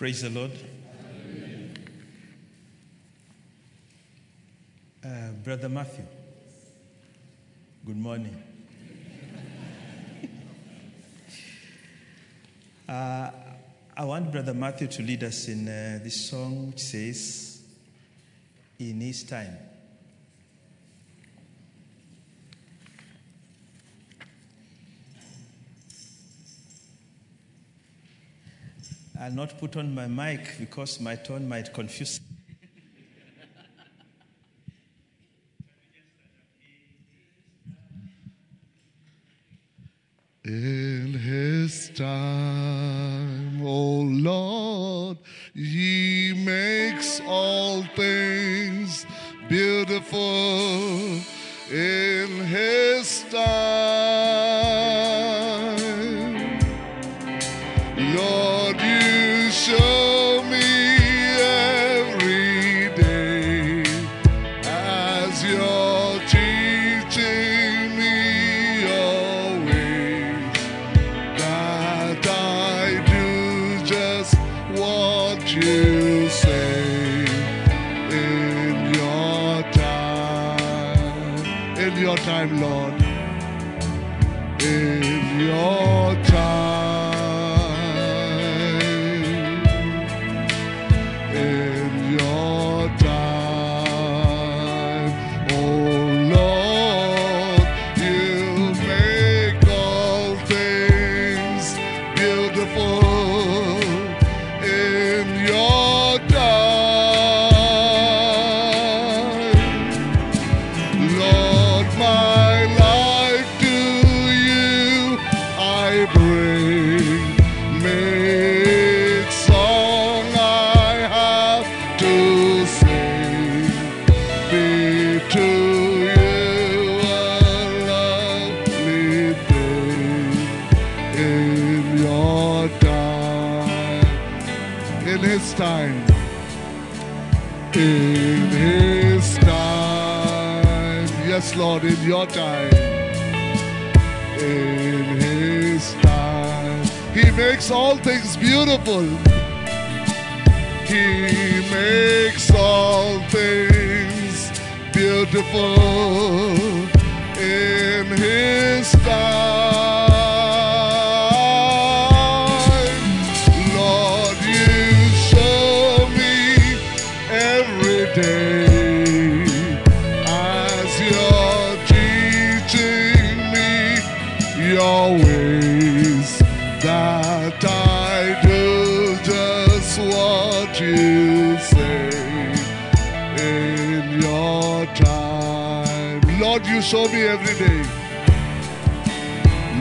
Praise the Lord. Uh, Brother Matthew, good morning. uh, I want Brother Matthew to lead us in uh, this song which says, In His Time. I'll not put on my mic because my tone might confuse.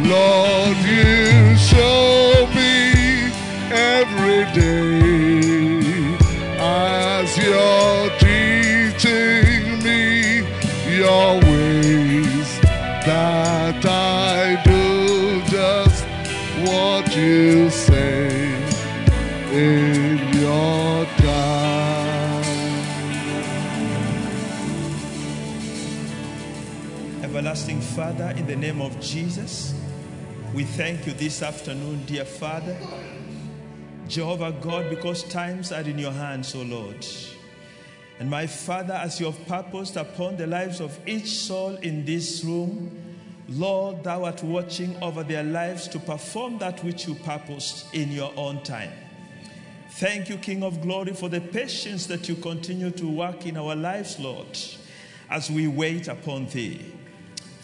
Lord, you show me every day as you're teaching me your ways that I do just what you say in your time. Everlasting Father, in the name of Jesus, we thank you this afternoon, dear Father. Jehovah God, because times are in your hands, O Lord. And my Father, as you have purposed upon the lives of each soul in this room, Lord, thou art watching over their lives to perform that which you purposed in your own time. Thank you, King of Glory, for the patience that you continue to work in our lives, Lord, as we wait upon thee.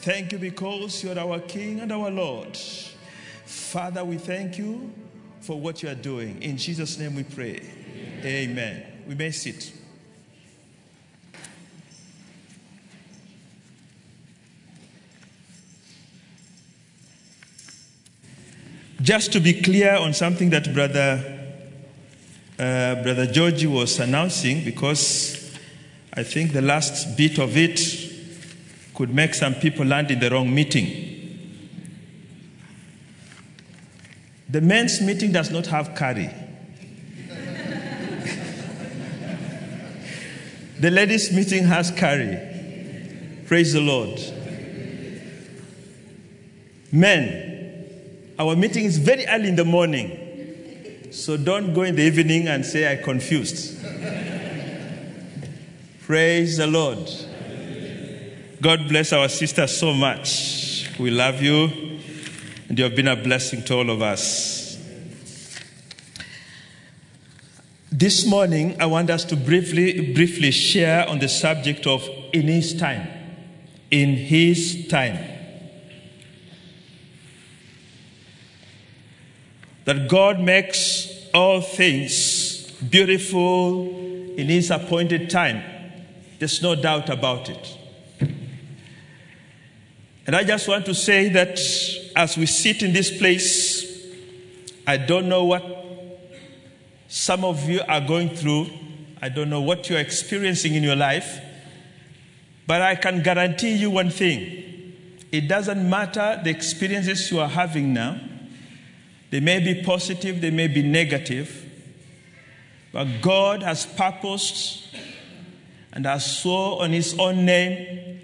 Thank you because you're our King and our Lord. Father, we thank you for what you are doing. In Jesus' name we pray. Amen. We may sit. Just to be clear on something that Brother uh, Brother Georgie was announcing, because I think the last bit of it could make some people land in the wrong meeting. The men's meeting does not have curry. the ladies' meeting has curry. Praise the Lord. Men, our meeting is very early in the morning. So don't go in the evening and say, I confused. Praise the Lord. God bless our sister so much. We love you, and you have been a blessing to all of us. This morning, I want us to briefly, briefly share on the subject of in His time. In His time. That God makes all things beautiful in His appointed time. There's no doubt about it. And I just want to say that as we sit in this place, I don't know what some of you are going through. I don't know what you're experiencing in your life. But I can guarantee you one thing it doesn't matter the experiences you are having now, they may be positive, they may be negative, but God has purposed and has swore on His own name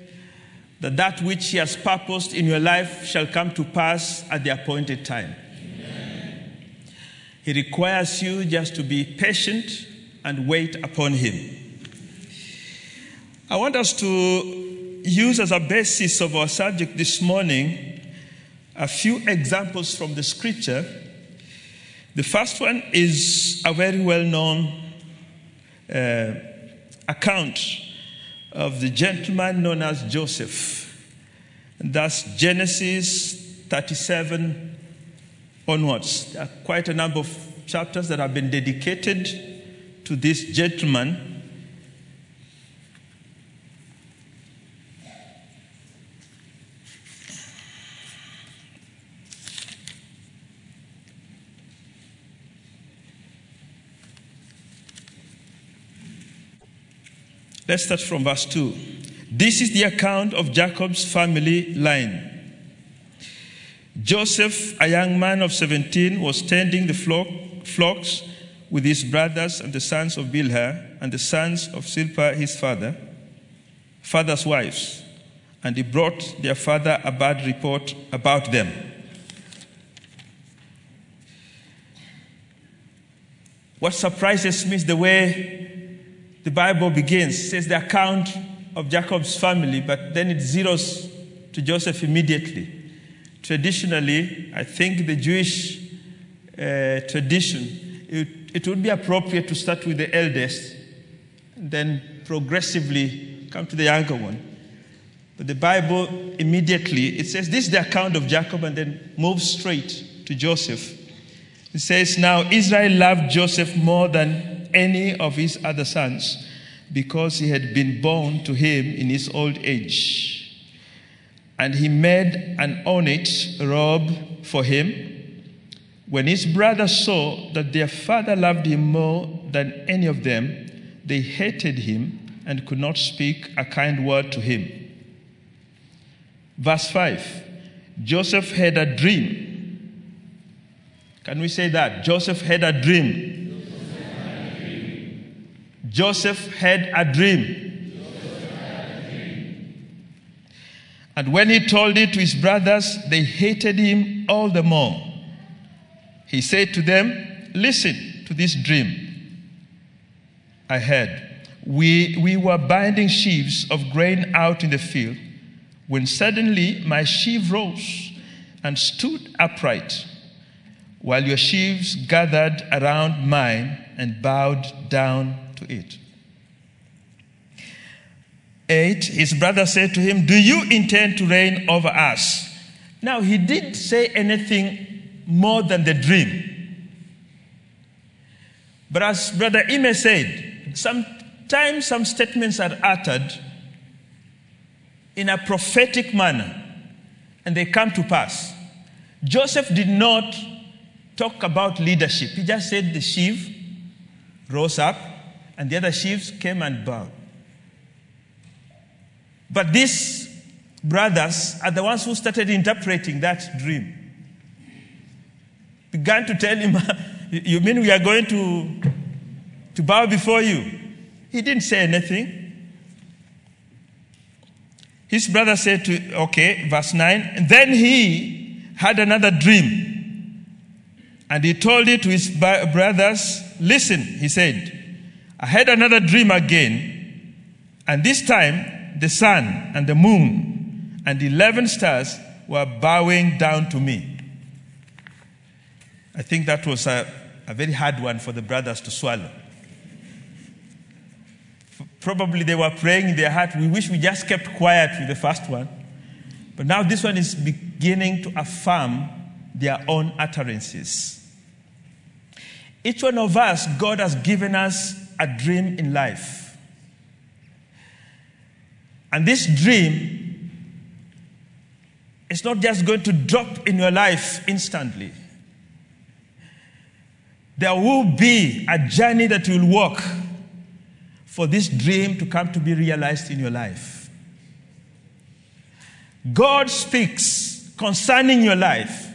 that that which He has purposed in your life shall come to pass at the appointed time. Amen. He requires you just to be patient and wait upon Him. I want us to use as a basis of our subject this morning a few examples from the scripture. The first one is a very well known uh, account of the gentleman known as Joseph. That's Genesis 37 onwards. There are quite a number of chapters that have been dedicated to this gentleman. Let's start from verse 2. This is the account of Jacob's family line. Joseph, a young man of 17, was tending the flock, flocks with his brothers and the sons of Bilhah and the sons of Zilpah, his father, father's wives, and he brought their father a bad report about them. What surprises me is the way the Bible begins. Says the account of Jacob's family, but then it zeroes to Joseph immediately. Traditionally, I think the Jewish uh, tradition, it, it would be appropriate to start with the eldest, then progressively come to the younger one. But the Bible immediately, it says this is the account of Jacob, and then moves straight to Joseph. It says, Now Israel loved Joseph more than any of his other sons because he had been born to him in his old age. And he made an ornate robe for him. When his brothers saw that their father loved him more than any of them, they hated him and could not speak a kind word to him. Verse 5 Joseph had a dream. Can we say that? Joseph had a dream. Joseph had a dream. And when he told it to his brothers, they hated him all the more. He said to them, Listen to this dream I had. We, we were binding sheaves of grain out in the field when suddenly my sheaf rose and stood upright, while your sheaves gathered around mine and bowed down to it. 8 His brother said to him, Do you intend to reign over us? Now, he didn't say anything more than the dream. But as Brother Ime said, sometimes some statements are uttered in a prophetic manner and they come to pass. Joseph did not talk about leadership. He just said the sheaf rose up and the other sheaves came and bowed. But these brothers are the ones who started interpreting that dream. Began to tell him, You mean we are going to, to bow before you? He didn't say anything. His brother said to, okay, verse 9, then he had another dream. And he told it to his brothers. Listen, he said, I had another dream again, and this time the sun and the moon and 11 stars were bowing down to me. I think that was a, a very hard one for the brothers to swallow. Probably they were praying in their heart, we wish we just kept quiet with the first one. But now this one is beginning to affirm their own utterances. Each one of us, God has given us a dream in life. And this dream is not just going to drop in your life instantly. There will be a journey that you will walk for this dream to come to be realized in your life. God speaks concerning your life,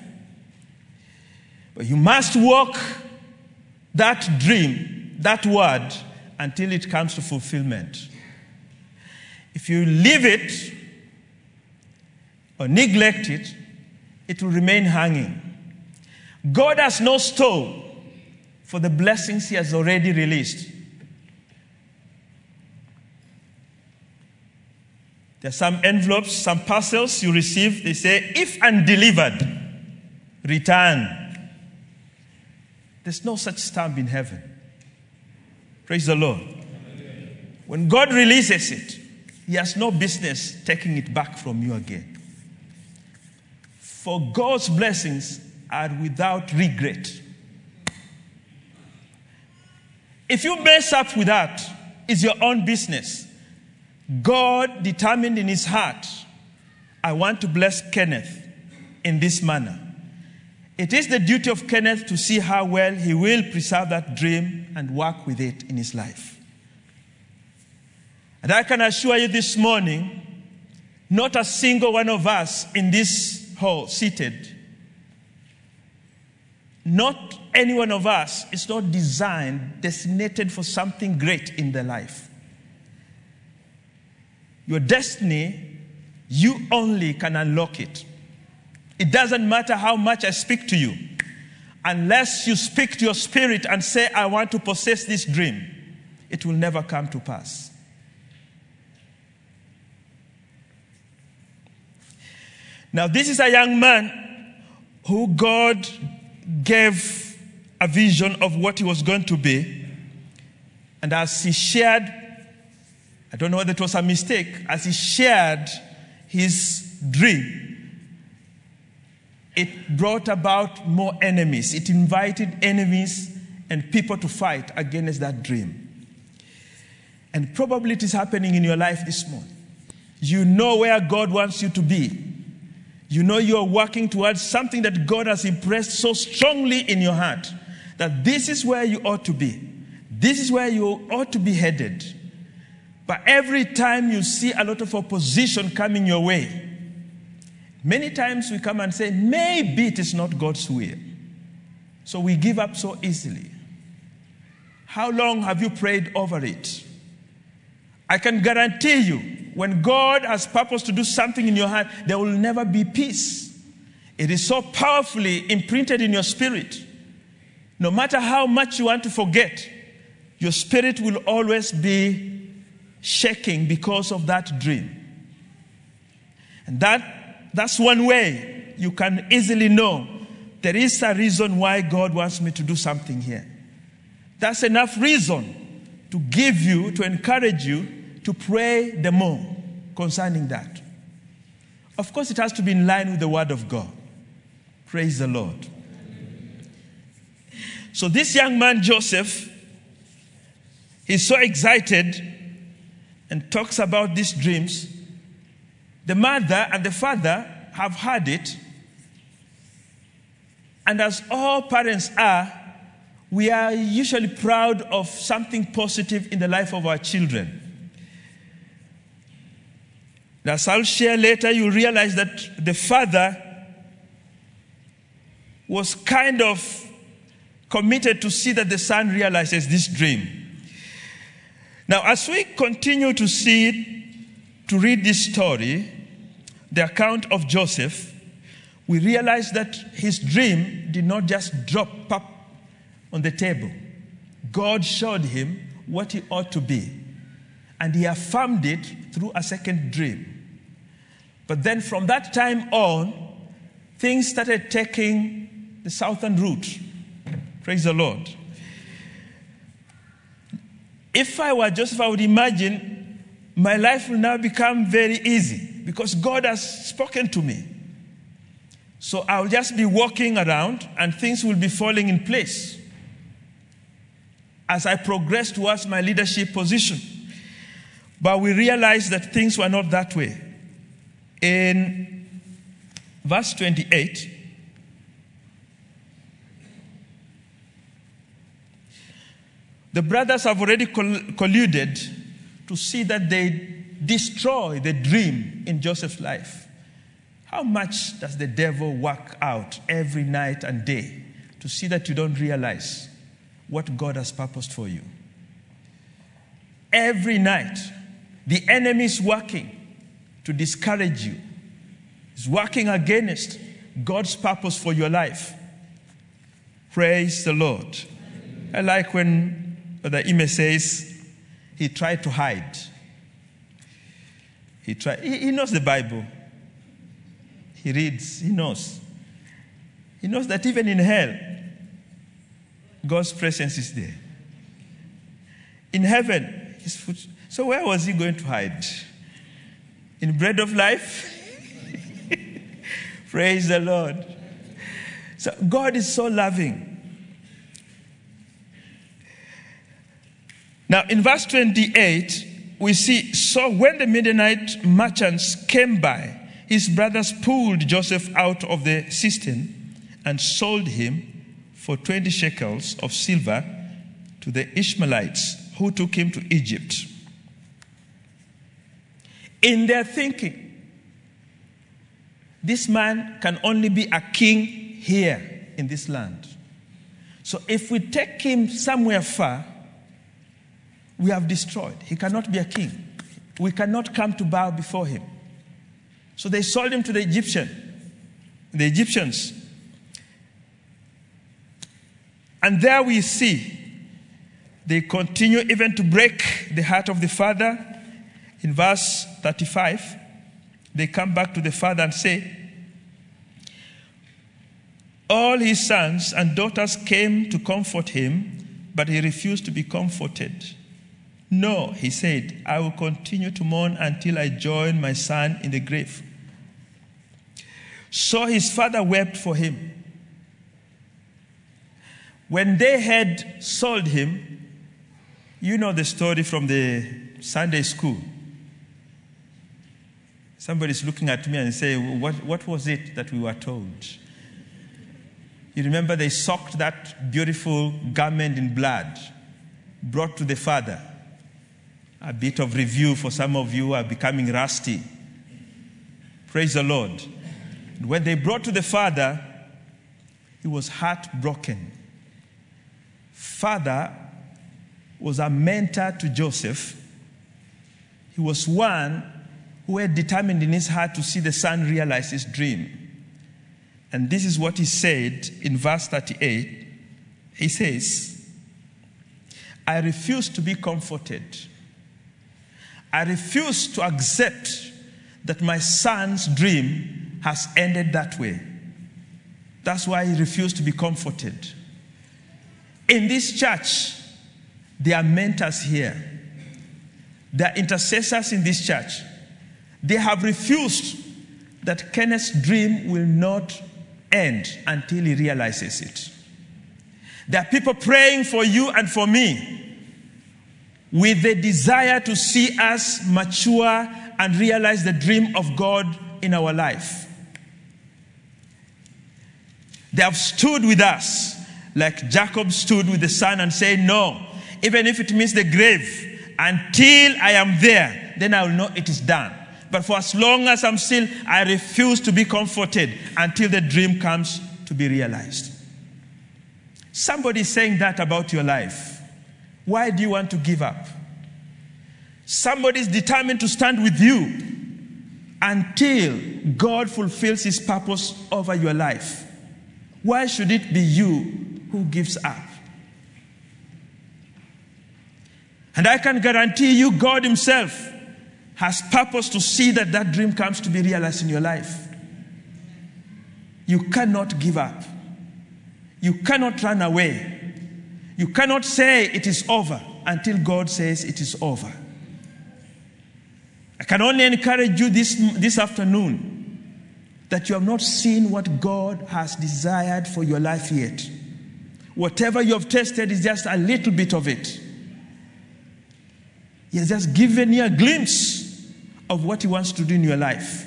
but you must walk that dream, that word, until it comes to fulfillment. If you leave it or neglect it, it will remain hanging. God has no store for the blessings He has already released. There are some envelopes, some parcels you receive. They say, if undelivered, return. There's no such stamp in heaven. Praise the Lord. When God releases it, He has no business taking it back from you again. For God's blessings are without regret. If you mess up with that, it's your own business. God determined in his heart, I want to bless Kenneth in this manner. It is the duty of Kenneth to see how well he will preserve that dream and work with it in his life. And I can assure you this morning, not a single one of us in this hall seated, not any one of us is not designed, designated for something great in their life. Your destiny, you only can unlock it. It doesn't matter how much I speak to you, unless you speak to your spirit and say, I want to possess this dream, it will never come to pass. Now, this is a young man who God gave a vision of what he was going to be. And as he shared, I don't know whether it was a mistake, as he shared his dream, it brought about more enemies. It invited enemies and people to fight against that dream. And probably it is happening in your life this morning. You know where God wants you to be. You know you are working towards something that God has impressed so strongly in your heart that this is where you ought to be. This is where you ought to be headed. But every time you see a lot of opposition coming your way, many times we come and say, maybe it is not God's will. So we give up so easily. How long have you prayed over it? I can guarantee you, when God has purpose to do something in your heart, there will never be peace. It is so powerfully imprinted in your spirit. No matter how much you want to forget, your spirit will always be shaking because of that dream. And that, that's one way you can easily know there is a reason why God wants me to do something here. That's enough reason to give you, to encourage you to pray the more concerning that. Of course, it has to be in line with the Word of God. Praise the Lord. So, this young man, Joseph, he's so excited and talks about these dreams. The mother and the father have heard it. And as all parents are, we are usually proud of something positive in the life of our children. As I'll share later, you realize that the father was kind of committed to see that the son realizes this dream. Now, as we continue to see, to read this story, the account of Joseph, we realize that his dream did not just drop up on the table. God showed him what he ought to be, and he affirmed it through a second dream. But then from that time on, things started taking the southern route. Praise the Lord. If I were Joseph, I would imagine my life will now become very easy because God has spoken to me. So I'll just be walking around and things will be falling in place as I progress towards my leadership position. But we realized that things were not that way. In verse 28, the brothers have already colluded to see that they destroy the dream in Joseph's life. How much does the devil work out every night and day to see that you don't realize what God has purposed for you? Every night, the enemy is working to discourage you, is working against God's purpose for your life. Praise the Lord. I like when the Ime says he tried to hide. He, tried, he, he knows the Bible. He reads, he knows. He knows that even in hell, God's presence is there. In heaven, his foot. So where was he going to hide? In bread of life? Praise the Lord. So God is so loving. Now, in verse 28, we see so when the Midianite merchants came by, his brothers pulled Joseph out of the cistern and sold him for 20 shekels of silver to the Ishmaelites who took him to Egypt. In their thinking, this man can only be a king here in this land. So if we take him somewhere far, we have destroyed. He cannot be a king. We cannot come to bow before him. So they sold him to the Egyptian, the Egyptians. And there we see they continue even to break the heart of the father. In verse 35, they come back to the father and say, All his sons and daughters came to comfort him, but he refused to be comforted. No, he said, I will continue to mourn until I join my son in the grave. So his father wept for him. When they had sold him, you know the story from the Sunday school. Somebody's looking at me and saying, what, what was it that we were told? You remember they soaked that beautiful garment in blood, brought to the father a bit of review for some of you are becoming rusty. Praise the Lord. When they brought to the father, he was heartbroken. Father was a mentor to Joseph. He was one who had determined in his heart to see the son realize his dream. And this is what he said in verse 38. He says, I refuse to be comforted I refuse to accept that my son's dream has ended that way. That's why he refused to be comforted. In this church, there are mentors here, there are intercessors in this church. They have refused that Kenneth's dream will not end until he realizes it. There are people praying for you and for me with the desire to see us mature and realize the dream of God in our life. They have stood with us like Jacob stood with the son and said, No, even if it means the grave, until I am there, then I will know it is done. But for as long as I'm still, I refuse to be comforted until the dream comes to be realized. Somebody saying that about your life. Why do you want to give up? Somebody is determined to stand with you until God fulfills his purpose over your life, why should it be you who gives up? And I can guarantee you, God Himself has purpose to see that that dream comes to be realized in your life. You cannot give up. You cannot run away. You cannot say it is over until God says it is over. I can only encourage you this, this afternoon that you have not seen what God has desired for your life yet. Whatever you have tested is just a little bit of it. He has just given you a glimpse of what He wants to do in your life.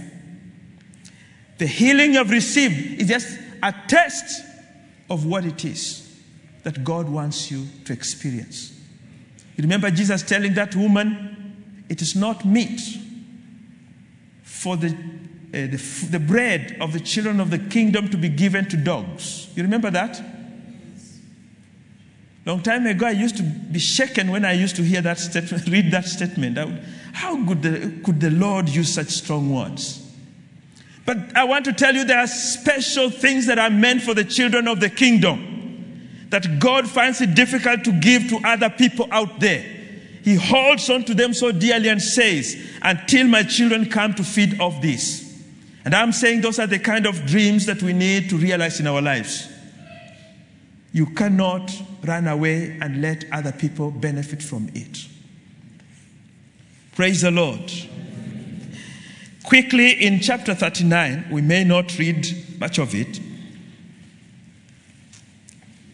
The healing you have received is just a test of what it is that God wants you to experience. You remember Jesus telling that woman, It is not meat for the, uh, the, the bread of the children of the kingdom to be given to dogs. You remember that? Long time ago, I used to be shaken when I used to hear that statement, read that statement. Would, how could the, could the Lord use such strong words? But I want to tell you there are special things that are meant for the children of the kingdom that God finds it difficult to give to other people out there. He holds on to them so dearly and says, Until my children come to feed off this. And I'm saying those are the kind of dreams that we need to realize in our lives. You cannot run away and let other people benefit from it. Praise the Lord. Quickly, in chapter 39, we may not read much of it.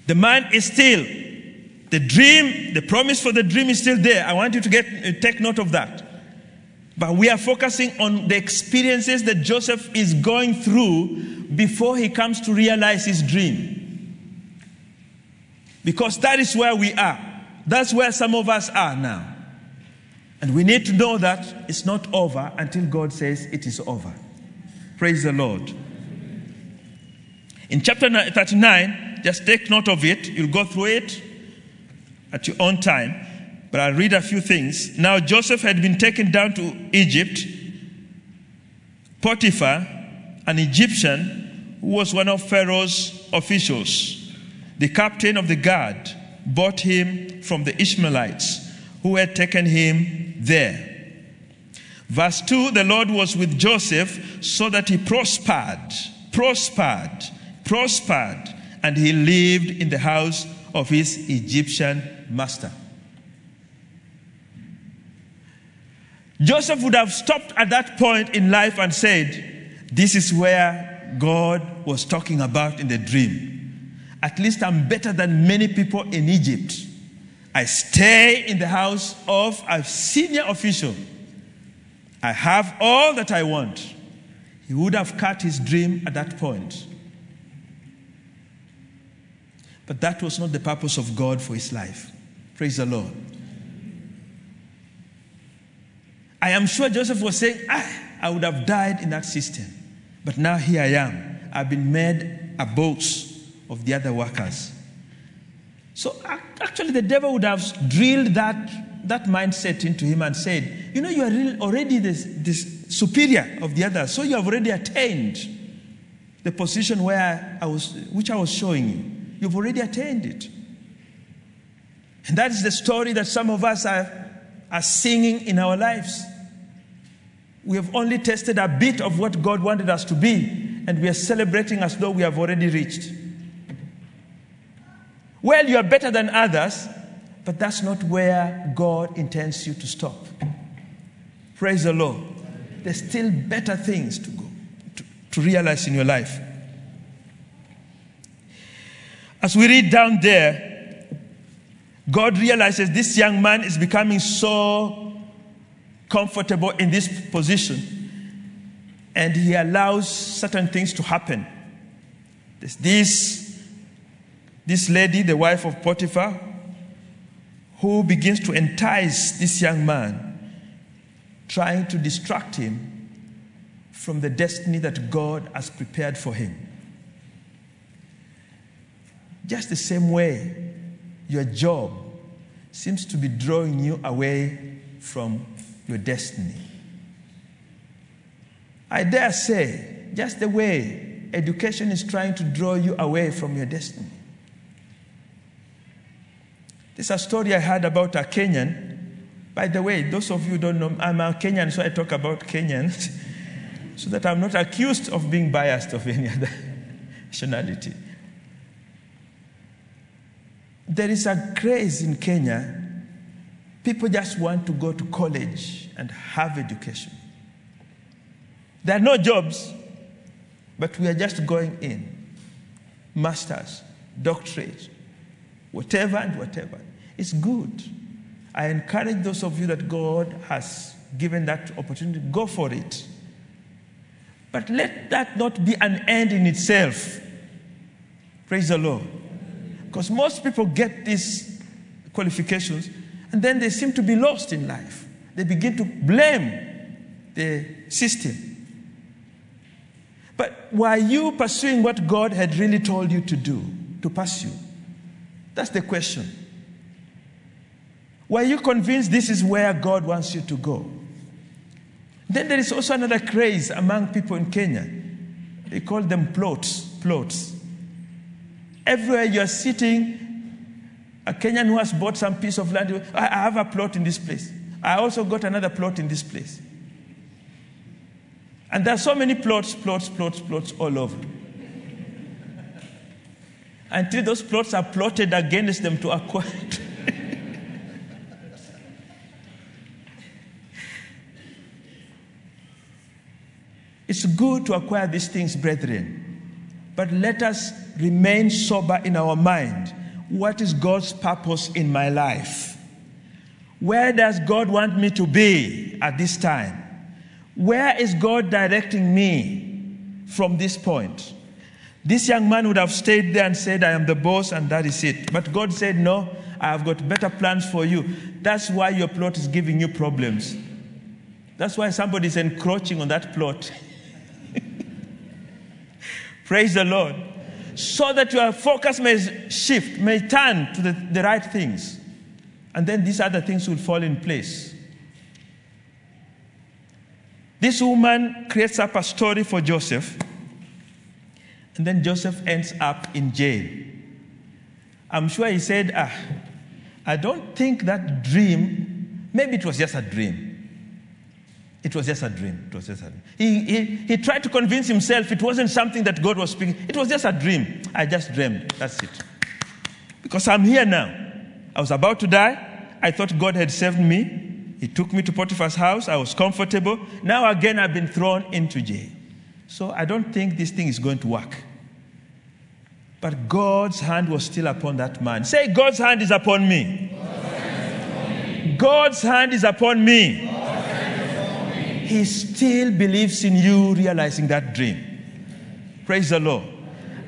The man is still, the dream, the promise for the dream is still there. I want you to get, uh, take note of that. But we are focusing on the experiences that Joseph is going through before he comes to realize his dream. Because that is where we are. That's where some of us are now. And we need to know that it's not over until God says it is over. Praise the Lord. In chapter 39, just take note of it. You'll go through it at your own time. But I'll read a few things. Now, Joseph had been taken down to Egypt. Potiphar, an Egyptian, who was one of Pharaoh's officials, the captain of the guard bought him from the Ishmaelites who had taken him there. Verse 2 The Lord was with Joseph so that he prospered, prospered, prospered, and he lived in the house of his Egyptian master. Joseph would have stopped at that point in life and said, This is where God was talking about in the dream. At least I'm better than many people in Egypt. I stay in the house of a senior official. I have all that I want. He would have cut his dream at that point. But that was not the purpose of God for his life. Praise the Lord. I am sure Joseph was saying, ah, I would have died in that cistern. But now here I am. I've been made a boss of the other workers. So actually, the devil would have drilled that, that mindset into him and said, You know, you are already this, this superior of the others, so you have already attained the position where I was, which I was showing you. You've already attained it. And that is the story that some of us are, are singing in our lives. We have only tested a bit of what God wanted us to be, and we are celebrating as though we have already reached. Well, you are better than others, but that's not where God intends you to stop. Praise the Lord. There's still better things to go to, to realize in your life. As we read down there, God realizes this young man is becoming so comfortable in this position, and he allows certain things to happen. There's this this lady, the wife of Potiphar, who begins to entice this young man, trying to distract him from the destiny that God has prepared for him. Just the same way, your job seems to be drawing you away from your destiny. I dare say, just the way education is trying to draw you away from your destiny. There's a story I heard about a Kenyan. By the way, those of you don't know, I'm a Kenyan, so I talk about Kenyans, so that I'm not accused of being biased of any other nationality. There is a craze in Kenya. People just want to go to college and have education. There are no jobs, but we are just going in. Masters, doctorate, whatever and whatever. It's good. I encourage those of you that God has given that opportunity, go for it. But let that not be an end in itself. Praise the Lord. Because most people get these qualifications and then they seem to be lost in life. They begin to blame the system. But were you pursuing what God had really told you to do, to pursue? That's the question. Were you convinced this is where God wants you to go? Then there is also another craze among people in Kenya. They call them plots. Plots. Everywhere you are sitting, a Kenyan who has bought some piece of land, I have a plot in this place. I also got another plot in this place. And there are so many plots, plots, plots, plots all over. Until those plots are plotted against them to acquire. it's good to acquire these things, brethren. But let us remain sober in our mind. What is God's purpose in my life? Where does God want me to be at this time? Where is God directing me from this point? This young man would have stayed there and said, I am the boss, and that is it. But God said, No, I have got better plans for you. That's why your plot is giving you problems. That's why somebody is encroaching on that plot. Praise the Lord. So that your focus may shift, may turn to the, the right things. And then these other things will fall in place. This woman creates up a story for Joseph, and then Joseph ends up in jail. I'm sure he said, Ah, I don't think that dream, maybe it was just a dream. It was just a dream. It was just a dream. He, he, he tried to convince himself it wasn't something that God was speaking. It was just a dream. I just dreamed. That's it. Because I'm here now. I was about to die. I thought God had saved me. He took me to Potiphar's house. I was comfortable. Now again, I've been thrown into jail. So I don't think this thing is going to work. But God's hand was still upon that man. Say, God's hand is upon me. God's hand is upon me. He still believes in you realizing that dream. Praise the Lord.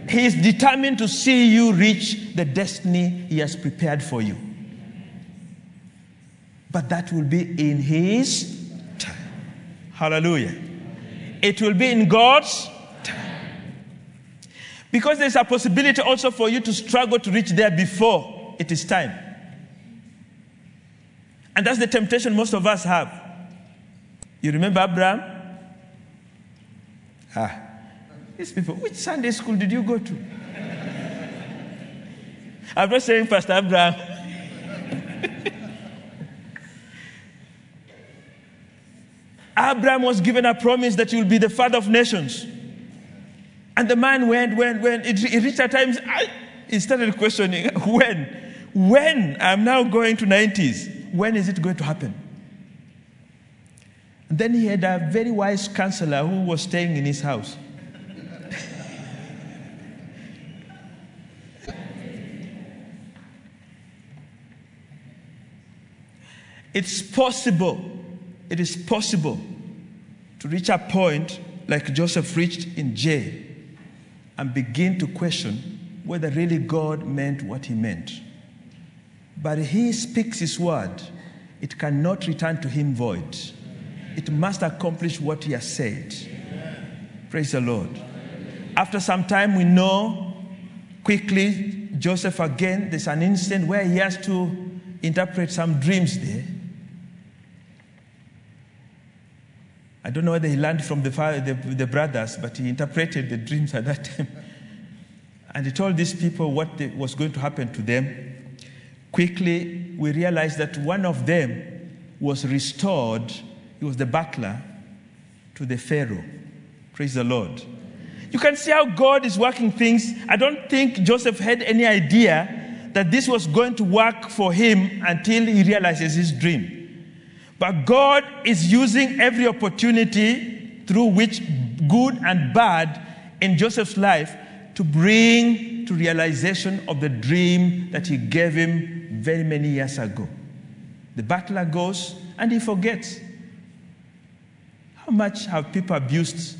He is determined to see you reach the destiny He has prepared for you. But that will be in His time. Hallelujah. It will be in God's time. Because there's a possibility also for you to struggle to reach there before it is time. And that's the temptation most of us have. You remember Abraham? Ah, these people, which Sunday school did you go to? I'm not saying Pastor Abraham. Abraham was given a promise that he will be the father of nations. And the man went, went, went. It, it reached a time, I, he started questioning, when? When? I'm now going to 90s. When is it going to happen? And then he had a very wise counselor who was staying in his house. it's possible, it is possible to reach a point like Joseph reached in jail and begin to question whether really God meant what he meant. But he speaks his word, it cannot return to him void. It must accomplish what he has said. Praise the Lord. After some time, we know quickly Joseph again, there's an instant where he has to interpret some dreams there. I don't know whether he learned from the, the, the brothers, but he interpreted the dreams at that time. And he told these people what was going to happen to them. Quickly, we realized that one of them was restored. He was the butler to the Pharaoh. Praise the Lord. You can see how God is working things. I don't think Joseph had any idea that this was going to work for him until he realizes his dream. But God is using every opportunity through which good and bad in Joseph's life to bring to realization of the dream that he gave him very many years ago. The butler goes and he forgets. How much have people abused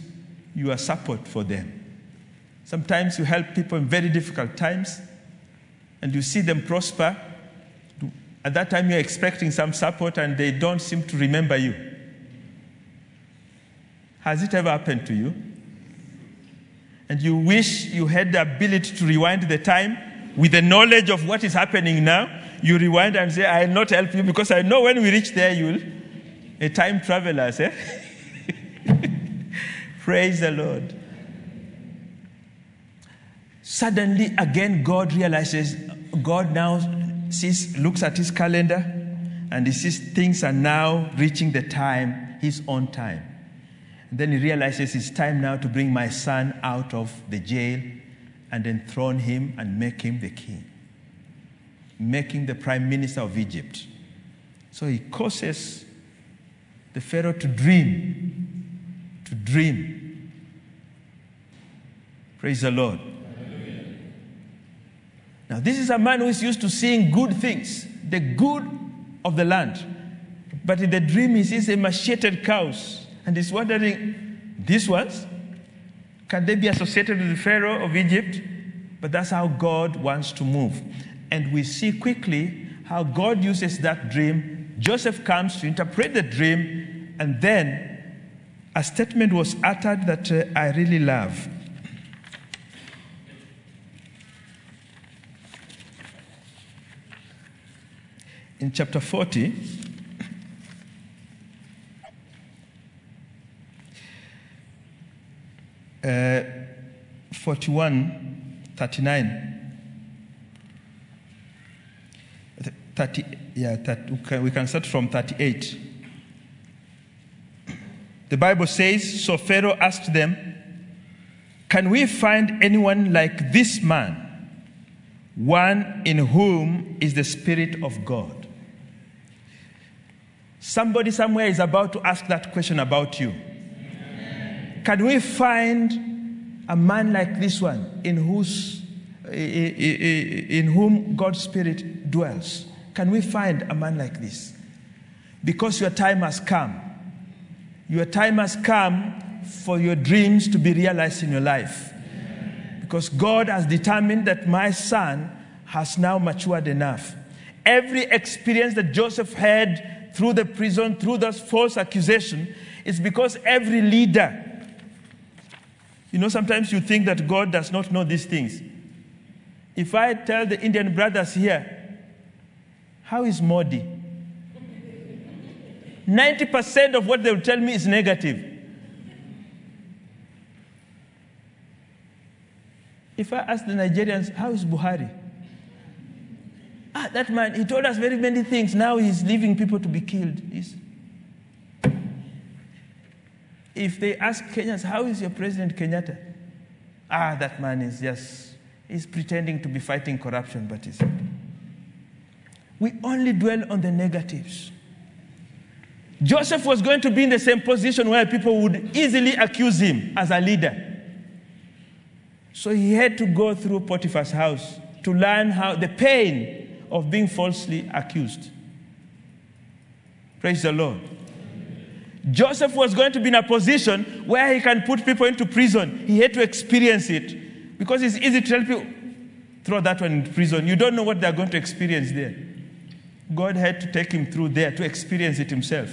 your support for them? Sometimes you help people in very difficult times and you see them prosper. At that time, you're expecting some support and they don't seem to remember you. Has it ever happened to you? And you wish you had the ability to rewind the time with the knowledge of what is happening now. You rewind and say, I'll not help you because I know when we reach there, you'll. A time traveler, eh? Praise the Lord. Suddenly, again, God realizes, God now sees, looks at his calendar and he sees things are now reaching the time, his own time. And then he realizes it's time now to bring my son out of the jail and enthrone him and make him the king, making the prime minister of Egypt. So he causes the Pharaoh to dream, dream. Praise the Lord. Now, this is a man who is used to seeing good things, the good of the land. But in the dream, he sees emaciated cows and he's wondering, these ones, can they be associated with the Pharaoh of Egypt? But that's how God wants to move. And we see quickly how God uses that dream. Joseph comes to interpret the dream, and then a statement was uttered that uh, I really love. in chapter 40, uh, 41, 39. 30, yeah, 30, we, can, start from 38. The Bible says So Pharaoh asked them, Can we find anyone like this man, one in whom is the Spirit of God? Somebody somewhere is about to ask that question about you. Amen. Can we find a man like this one in whose in whom God's spirit dwells? Can we find a man like this? Because your time has come. Your time has come for your dreams to be realized in your life. Because God has determined that my son has now matured enough. Every experience that Joseph had through the prison, through those false accusation, is because every leader, you know, sometimes you think that God does not know these things. If I tell the Indian brothers here, how is Modi? 90% of what they will tell me is negative. If I ask the Nigerians, how is Buhari? Ah, that man, he told us very many things. Now he's leaving people to be killed. He's... If they ask Kenyans, how is your president Kenyatta? Ah, that man is just, he's pretending to be fighting corruption, but he's. We only dwell on the negatives. Joseph was going to be in the same position where people would easily accuse him as a leader. So he had to go through Potiphar's house to learn how the pain of being falsely accused. Praise the Lord. Joseph was going to be in a position where he can put people into prison. He had to experience it because it's easy to tell people, throw that one in prison. You don't know what they're going to experience there. God had to take him through there to experience it himself.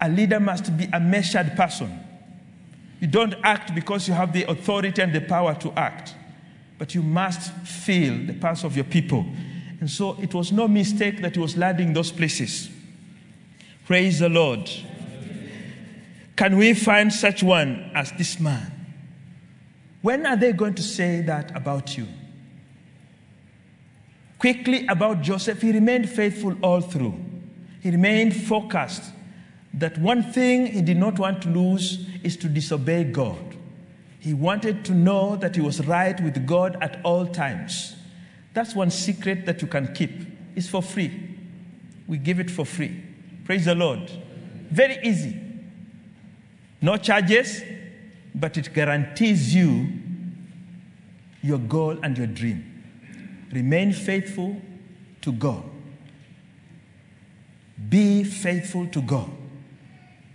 A leader must be a measured person. You don't act because you have the authority and the power to act, but you must feel the pulse of your people and so it was no mistake that he was landing those places. Praise the Lord. can we find such one as this man? When are they going to say that about you? Quickly about Joseph, he remained faithful all through. He remained focused that one thing he did not want to lose is to disobey God. He wanted to know that he was right with God at all times. That's one secret that you can keep. It's for free. We give it for free. Praise the Lord. Very easy. No charges, but it guarantees you your goal and your dream. Remain faithful to God. Be faithful to God.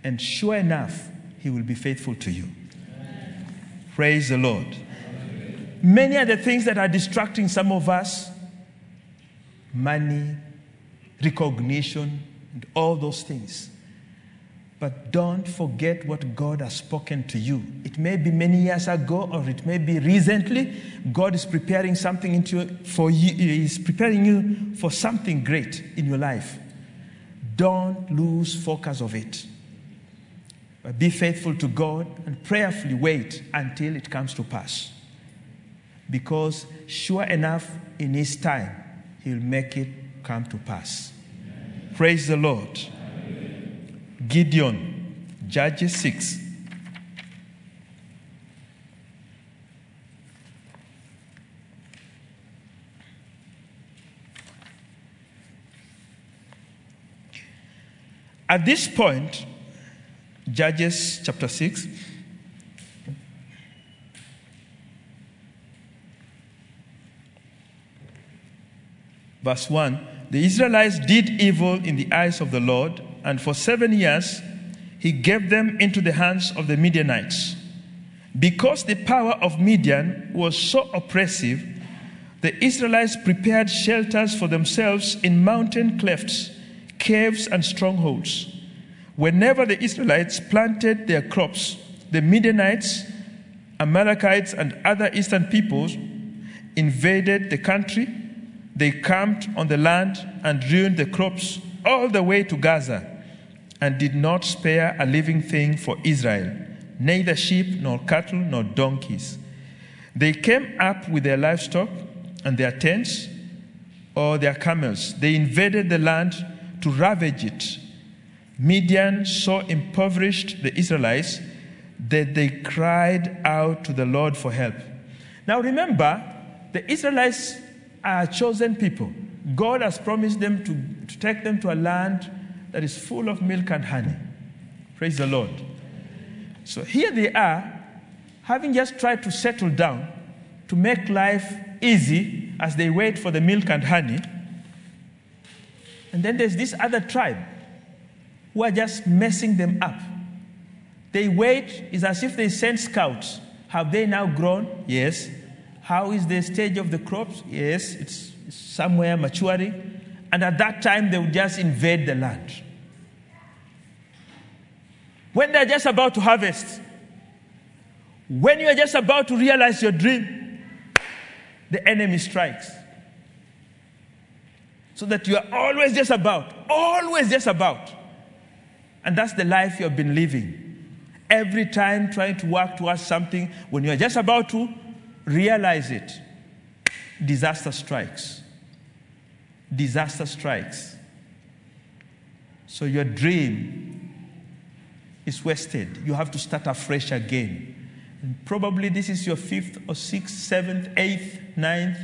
And sure enough, He will be faithful to you. Amen. Praise the Lord. Amen. Many are the things that are distracting some of us money, recognition, and all those things. But don't forget what God has spoken to you. It may be many years ago or it may be recently. God is preparing something into for you, He's preparing you for something great in your life. Don't lose focus of it. But be faithful to God and prayerfully wait until it comes to pass. Because sure enough, in His time, He'll make it come to pass. Amen. Praise the Lord. Gideon, Judges 6. At this point, Judges chapter 6, verse 1 The Israelites did evil in the eyes of the Lord and for seven years he gave them into the hands of the Midianites. Because the power of Midian was so oppressive, the Israelites prepared shelters for themselves in mountain clefts, caves, and strongholds. Whenever the Israelites planted their crops, the Midianites, Amalekites, and other eastern peoples invaded the country. They camped on the land and ruined the crops all the way to Gaza and did not spare a living thing for Israel, neither sheep, nor cattle, nor donkeys. They came up with their livestock and their tents or their camels. They invaded the land to ravage it. Midian so impoverished the Israelites that they cried out to the Lord for help. Now remember, the Israelites are chosen people. God has promised them to, to take them to a land that is full of milk and honey. Praise the Lord. So here they are, having just tried to settle down to make life easy as they wait for the milk and honey. And then there's this other tribe who are just messing them up. They wait, it's as if they send scouts. Have they now grown? Yes. How is the stage of the crops? Yes, it's somewhere maturing. And at that time, they would just invade the land. When they're just about to harvest, when you're just about to realize your dream, the enemy strikes. So that you are always just about, always just about. And that's the life you've been living. Every time trying to work towards something, when you're just about to realize it, disaster strikes. Disaster strikes. So your dream is wasted. You have to start afresh again. And probably this is your fifth or sixth, seventh, eighth, ninth,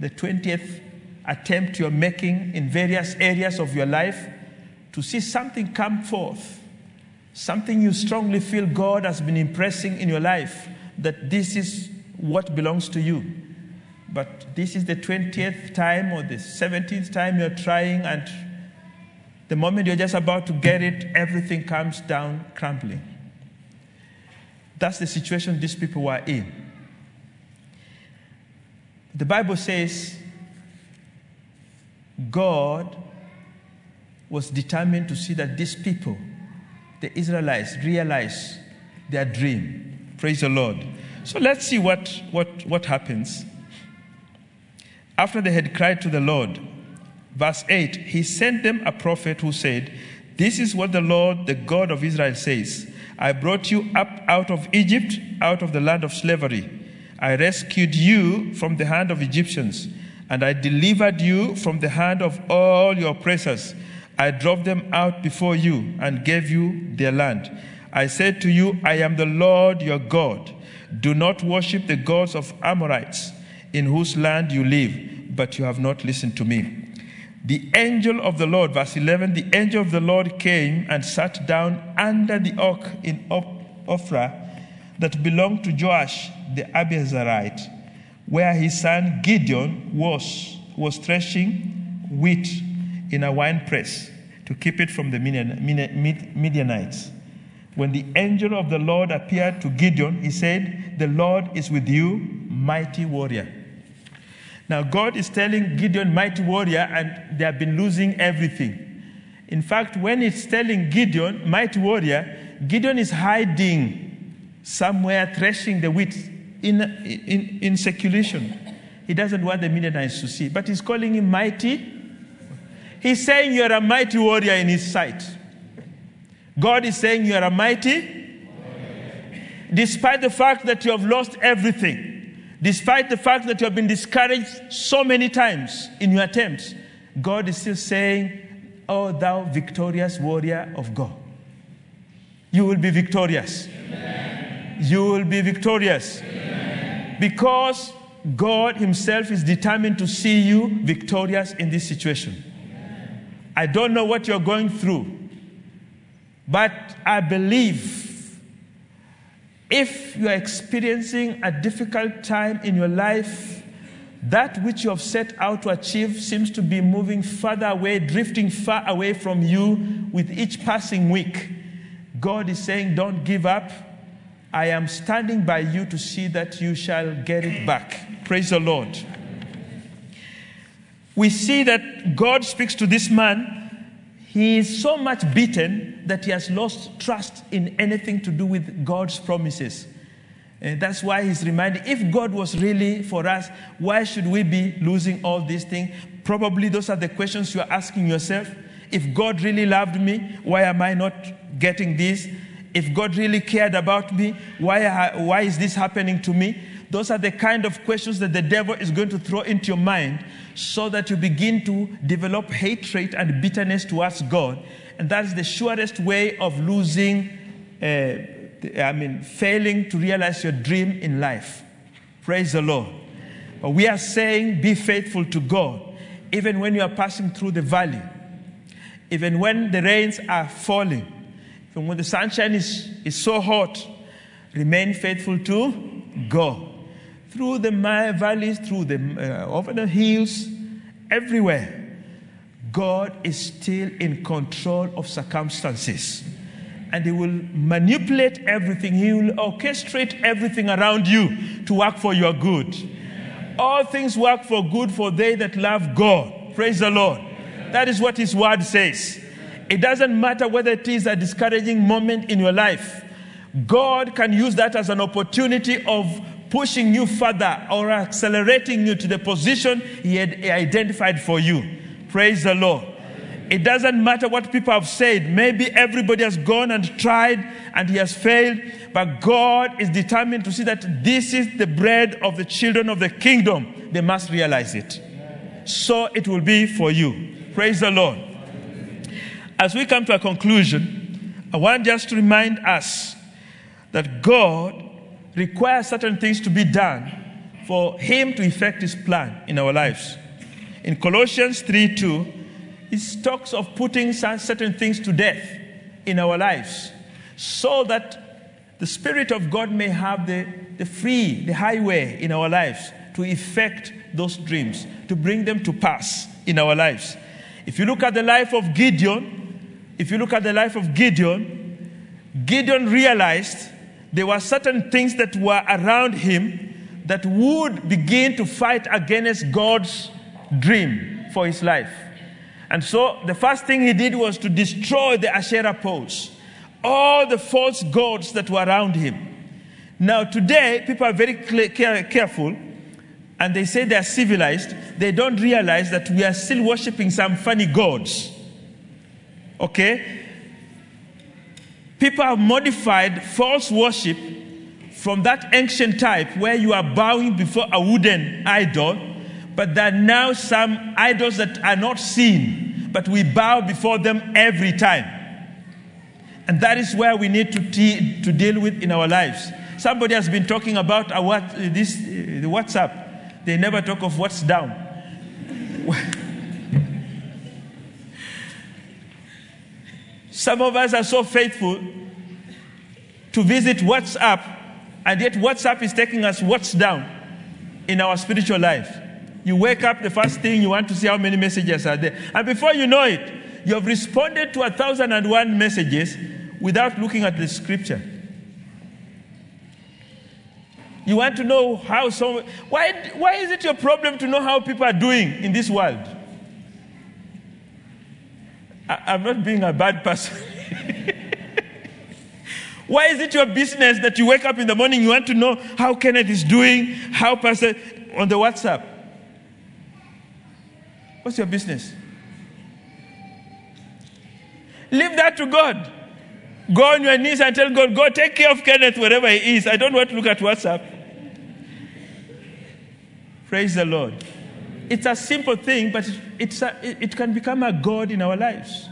the 20th attempt you're making in various areas of your life to see something come forth, something you strongly feel God has been impressing in your life, that this is what belongs to you. But this is the 20th time or the 17th time you're trying, and the moment you're just about to get it, everything comes down crumbling. That's the situation these people were in. The Bible says God was determined to see that these people, the Israelites, realize their dream. Praise the Lord. So let's see what, what, what happens. After they had cried to the Lord, Verse 8 He sent them a prophet who said, This is what the Lord, the God of Israel, says I brought you up out of Egypt, out of the land of slavery. I rescued you from the hand of Egyptians, and I delivered you from the hand of all your oppressors. I drove them out before you and gave you their land. I said to you, I am the Lord your God. Do not worship the gods of Amorites in whose land you live, but you have not listened to me. The angel of the Lord, verse 11, the angel of the Lord came and sat down under the oak in Ophrah that belonged to Joash the Abiezrite, where his son Gideon was, was threshing wheat in a wine press to keep it from the Midianites. When the angel of the Lord appeared to Gideon, he said, The Lord is with you, mighty warrior. Now, God is telling Gideon, mighty warrior, and they have been losing everything. In fact, when it's telling Gideon, mighty warrior, Gideon is hiding somewhere, threshing the wheat in, in, in circulation. He doesn't want the Midianites to see, but he's calling him mighty. He's saying you're a mighty warrior in his sight. God is saying you are a mighty, despite the fact that you have lost everything. Despite the fact that you have been discouraged so many times in your attempts, God is still saying, Oh, thou victorious warrior of God. You will be victorious. Amen. You will be victorious. Amen. Because God Himself is determined to see you victorious in this situation. I don't know what you're going through, but I believe if you are experiencing a difficult time in your life, that which you have set out to achieve seems to be moving further away, drifting far away from you with each passing week. God is saying, Don't give up. I am standing by you to see that you shall get it back. Praise the Lord. We see that God speaks to this man he is so much beaten that he has lost trust in anything to do with God's promises. And that's why he's reminded if God was really for us, why should we be losing all these things? Probably those are the questions you're asking yourself. If God really loved me, why am I not getting this? If God really cared about me, why, why is this happening to me? Those are the kind of questions that the devil is going to throw into your mind so that you begin to develop hatred and bitterness towards God. And that's the surest way of losing, uh, I mean, failing to realize your dream in life. Praise the Lord. But we are saying, be faithful to God, even when you are passing through the valley, even when the rains are falling, even when the sunshine is, is so hot, remain faithful to God through the valleys, through the uh, over the hills, everywhere. God is still in control of circumstances. And He will manipulate everything. He will orchestrate everything around you to work for your good. All things work for good for they that love God. Praise the Lord. That is what His word says. It doesn't matter whether it is a discouraging moment in your life. God can use that as an opportunity of pushing you further or accelerating you to the position He had identified for you. Praise the Lord. It doesn't matter what people have said. Maybe everybody has gone and tried and he has failed, but God is determined to see that this is the bread of the children of the kingdom. They must realize it. So it will be for you. Praise the Lord. As we come to a conclusion, I want just to remind us that God requires certain things to be done for Him to effect His plan in our lives. In Colossians 3 2, it talks of putting certain things to death in our lives so that the Spirit of God may have the, the free, the highway in our lives to effect those dreams, to bring them to pass in our lives. If you look at the life of Gideon, if you look at the life of Gideon, Gideon realized there were certain things that were around him that would begin to fight against God's dream for his life. And so the first thing he did was to destroy the Asherah poles, all the false gods that were around him. Now, today, people are very careful and they say they are civilized. They don't realize that we are still worshiping some funny gods. Okay? People have modified false worship from that ancient type where you are bowing before a wooden idol, but there are now some idols that are not seen, but we bow before them every time. And that is where we need to, te- to deal with in our lives. Somebody has been talking about what, this, uh, WhatsApp. They never talk of what's down. Some of us are so faithful to visit WhatsApp, and yet WhatsApp is taking us what's down in our spiritual life. You wake up, the first thing you want to see how many messages are there. And before you know it, you have responded to a thousand and one messages without looking at the scripture. You want to know how some why why is it your problem to know how people are doing in this world? I, am not being a bad person. why is it your business that you wake up in the morning you want to know how Kenneth is doing, how Pastor on the WhatsApp? What's your business? Leave that to God. Go on your knees and tell God, go take care of Kenneth wherever he is. I don't want to look at WhatsApp. Praise the Lord. It's a simple thing, but it's a, it can become a God in our lives.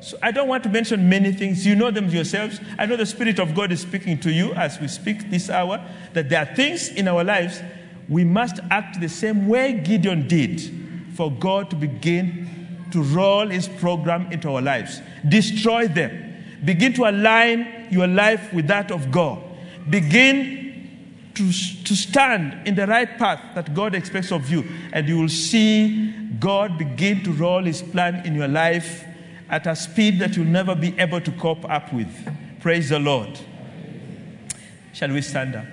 So I don't want to mention many things. You know them yourselves. I know the Spirit of God is speaking to you as we speak this hour that there are things in our lives we must act the same way Gideon did for God to begin to roll his program into our lives. Destroy them Begin to align your life with that of God. Begin to, to stand in the right path that God expects of you, and you will see God begin to roll His plan in your life at a speed that you'll never be able to cope up with. Praise the Lord. Shall we stand up?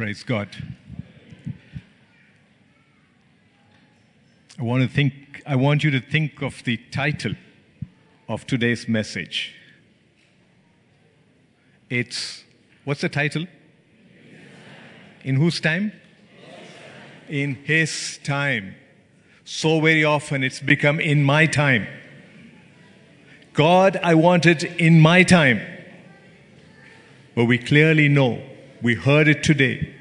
Praise God. I want to think I want you to think of the title of today's message. It's what's the title? In whose time? In his time. So very often it's become in my time. God, I want it in my time. But we clearly know we heard it today.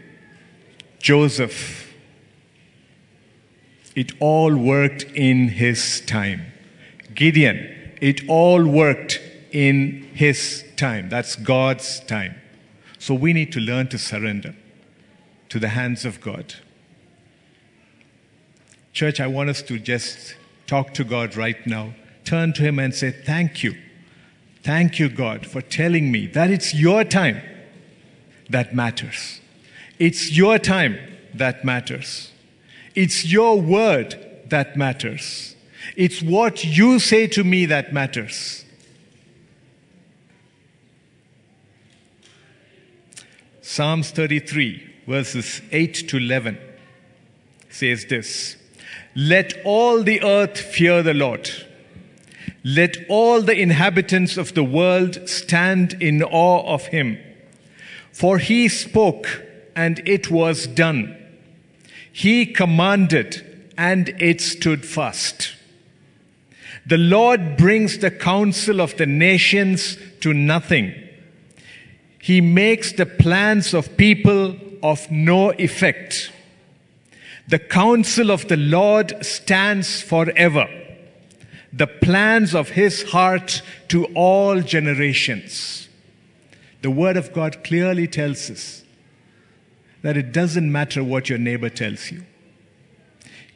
Joseph, it all worked in his time. Gideon, it all worked in his time. That's God's time. So we need to learn to surrender to the hands of God. Church, I want us to just talk to God right now. Turn to Him and say, Thank you. Thank you, God, for telling me that it's your time that matters. It's your time that matters. It's your word that matters. It's what you say to me that matters. Psalms 33, verses 8 to 11 says this Let all the earth fear the Lord. Let all the inhabitants of the world stand in awe of him. For he spoke, and it was done. He commanded, and it stood fast. The Lord brings the counsel of the nations to nothing. He makes the plans of people of no effect. The counsel of the Lord stands forever, the plans of his heart to all generations. The Word of God clearly tells us that it doesn't matter what your neighbor tells you.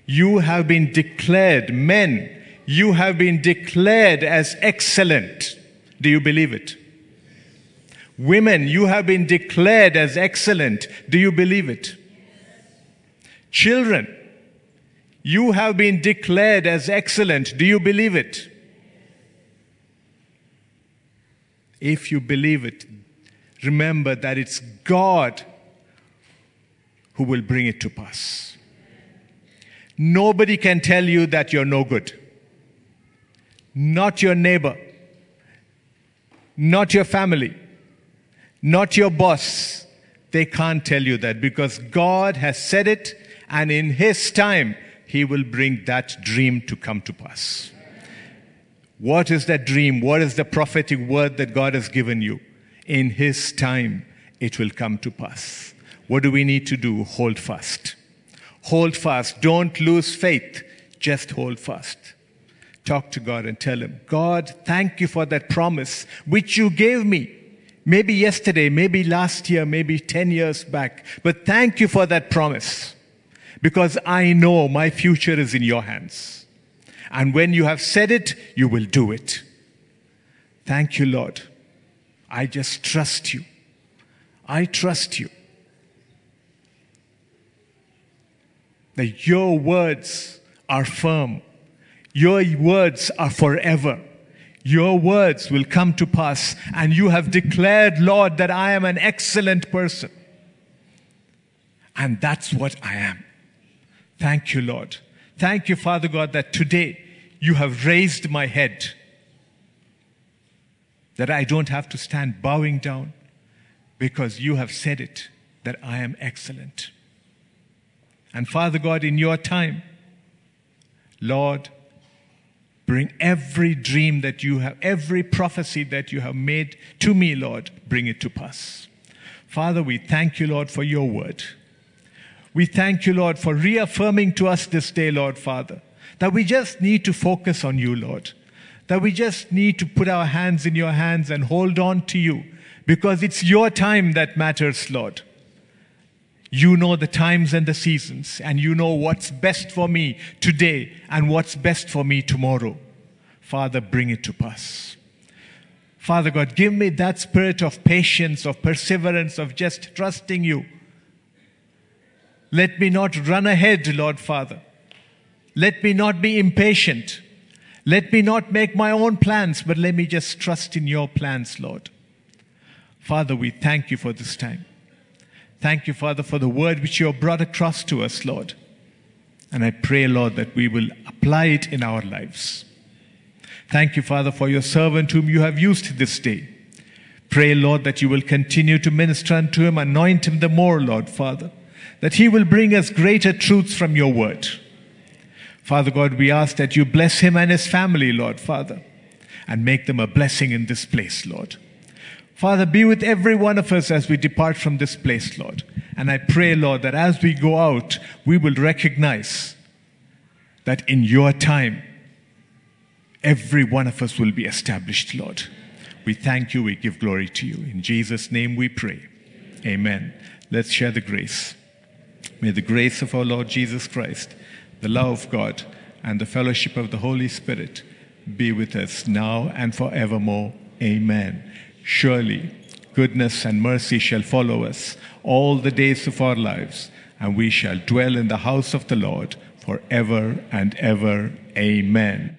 You have been declared, men, you have been declared as excellent. Do you believe it? Women, you have been declared as excellent. Do you believe it? Children, you have been declared as excellent. Do you believe it? If you believe it, remember that it's God who will bring it to pass. Nobody can tell you that you're no good. not your neighbor, not your family, not your boss. They can't tell you that because God has said it, and in His time, He will bring that dream to come to pass. What is that dream? What is the prophetic word that God has given you? In His time, it will come to pass. What do we need to do? Hold fast. Hold fast. Don't lose faith. Just hold fast. Talk to God and tell Him, God, thank you for that promise which you gave me. Maybe yesterday, maybe last year, maybe 10 years back. But thank you for that promise because I know my future is in your hands. And when you have said it, you will do it. Thank you, Lord. I just trust you. I trust you. That your words are firm. Your words are forever. Your words will come to pass. And you have declared, Lord, that I am an excellent person. And that's what I am. Thank you, Lord. Thank you, Father God, that today you have raised my head. That I don't have to stand bowing down because you have said it, that I am excellent. And Father God, in your time, Lord, bring every dream that you have, every prophecy that you have made to me, Lord, bring it to pass. Father, we thank you, Lord, for your word. We thank you, Lord, for reaffirming to us this day, Lord Father, that we just need to focus on you, Lord. That we just need to put our hands in your hands and hold on to you because it's your time that matters, Lord. You know the times and the seasons, and you know what's best for me today and what's best for me tomorrow. Father, bring it to pass. Father God, give me that spirit of patience, of perseverance, of just trusting you. Let me not run ahead, Lord Father. Let me not be impatient. Let me not make my own plans, but let me just trust in your plans, Lord. Father, we thank you for this time. Thank you, Father, for the word which you have brought across to us, Lord. And I pray, Lord, that we will apply it in our lives. Thank you, Father, for your servant whom you have used this day. Pray, Lord, that you will continue to minister unto him, anoint him the more, Lord, Father, that he will bring us greater truths from your word. Father God, we ask that you bless him and his family, Lord Father, and make them a blessing in this place, Lord. Father, be with every one of us as we depart from this place, Lord. And I pray, Lord, that as we go out, we will recognize that in your time, every one of us will be established, Lord. We thank you. We give glory to you. In Jesus' name we pray. Amen. Let's share the grace. May the grace of our Lord Jesus Christ the love of God, and the fellowship of the Holy Spirit be with us now and forevermore. Amen. Surely, goodness and mercy shall follow us all the days of our lives, and we shall dwell in the house of the Lord forever and ever. Amen.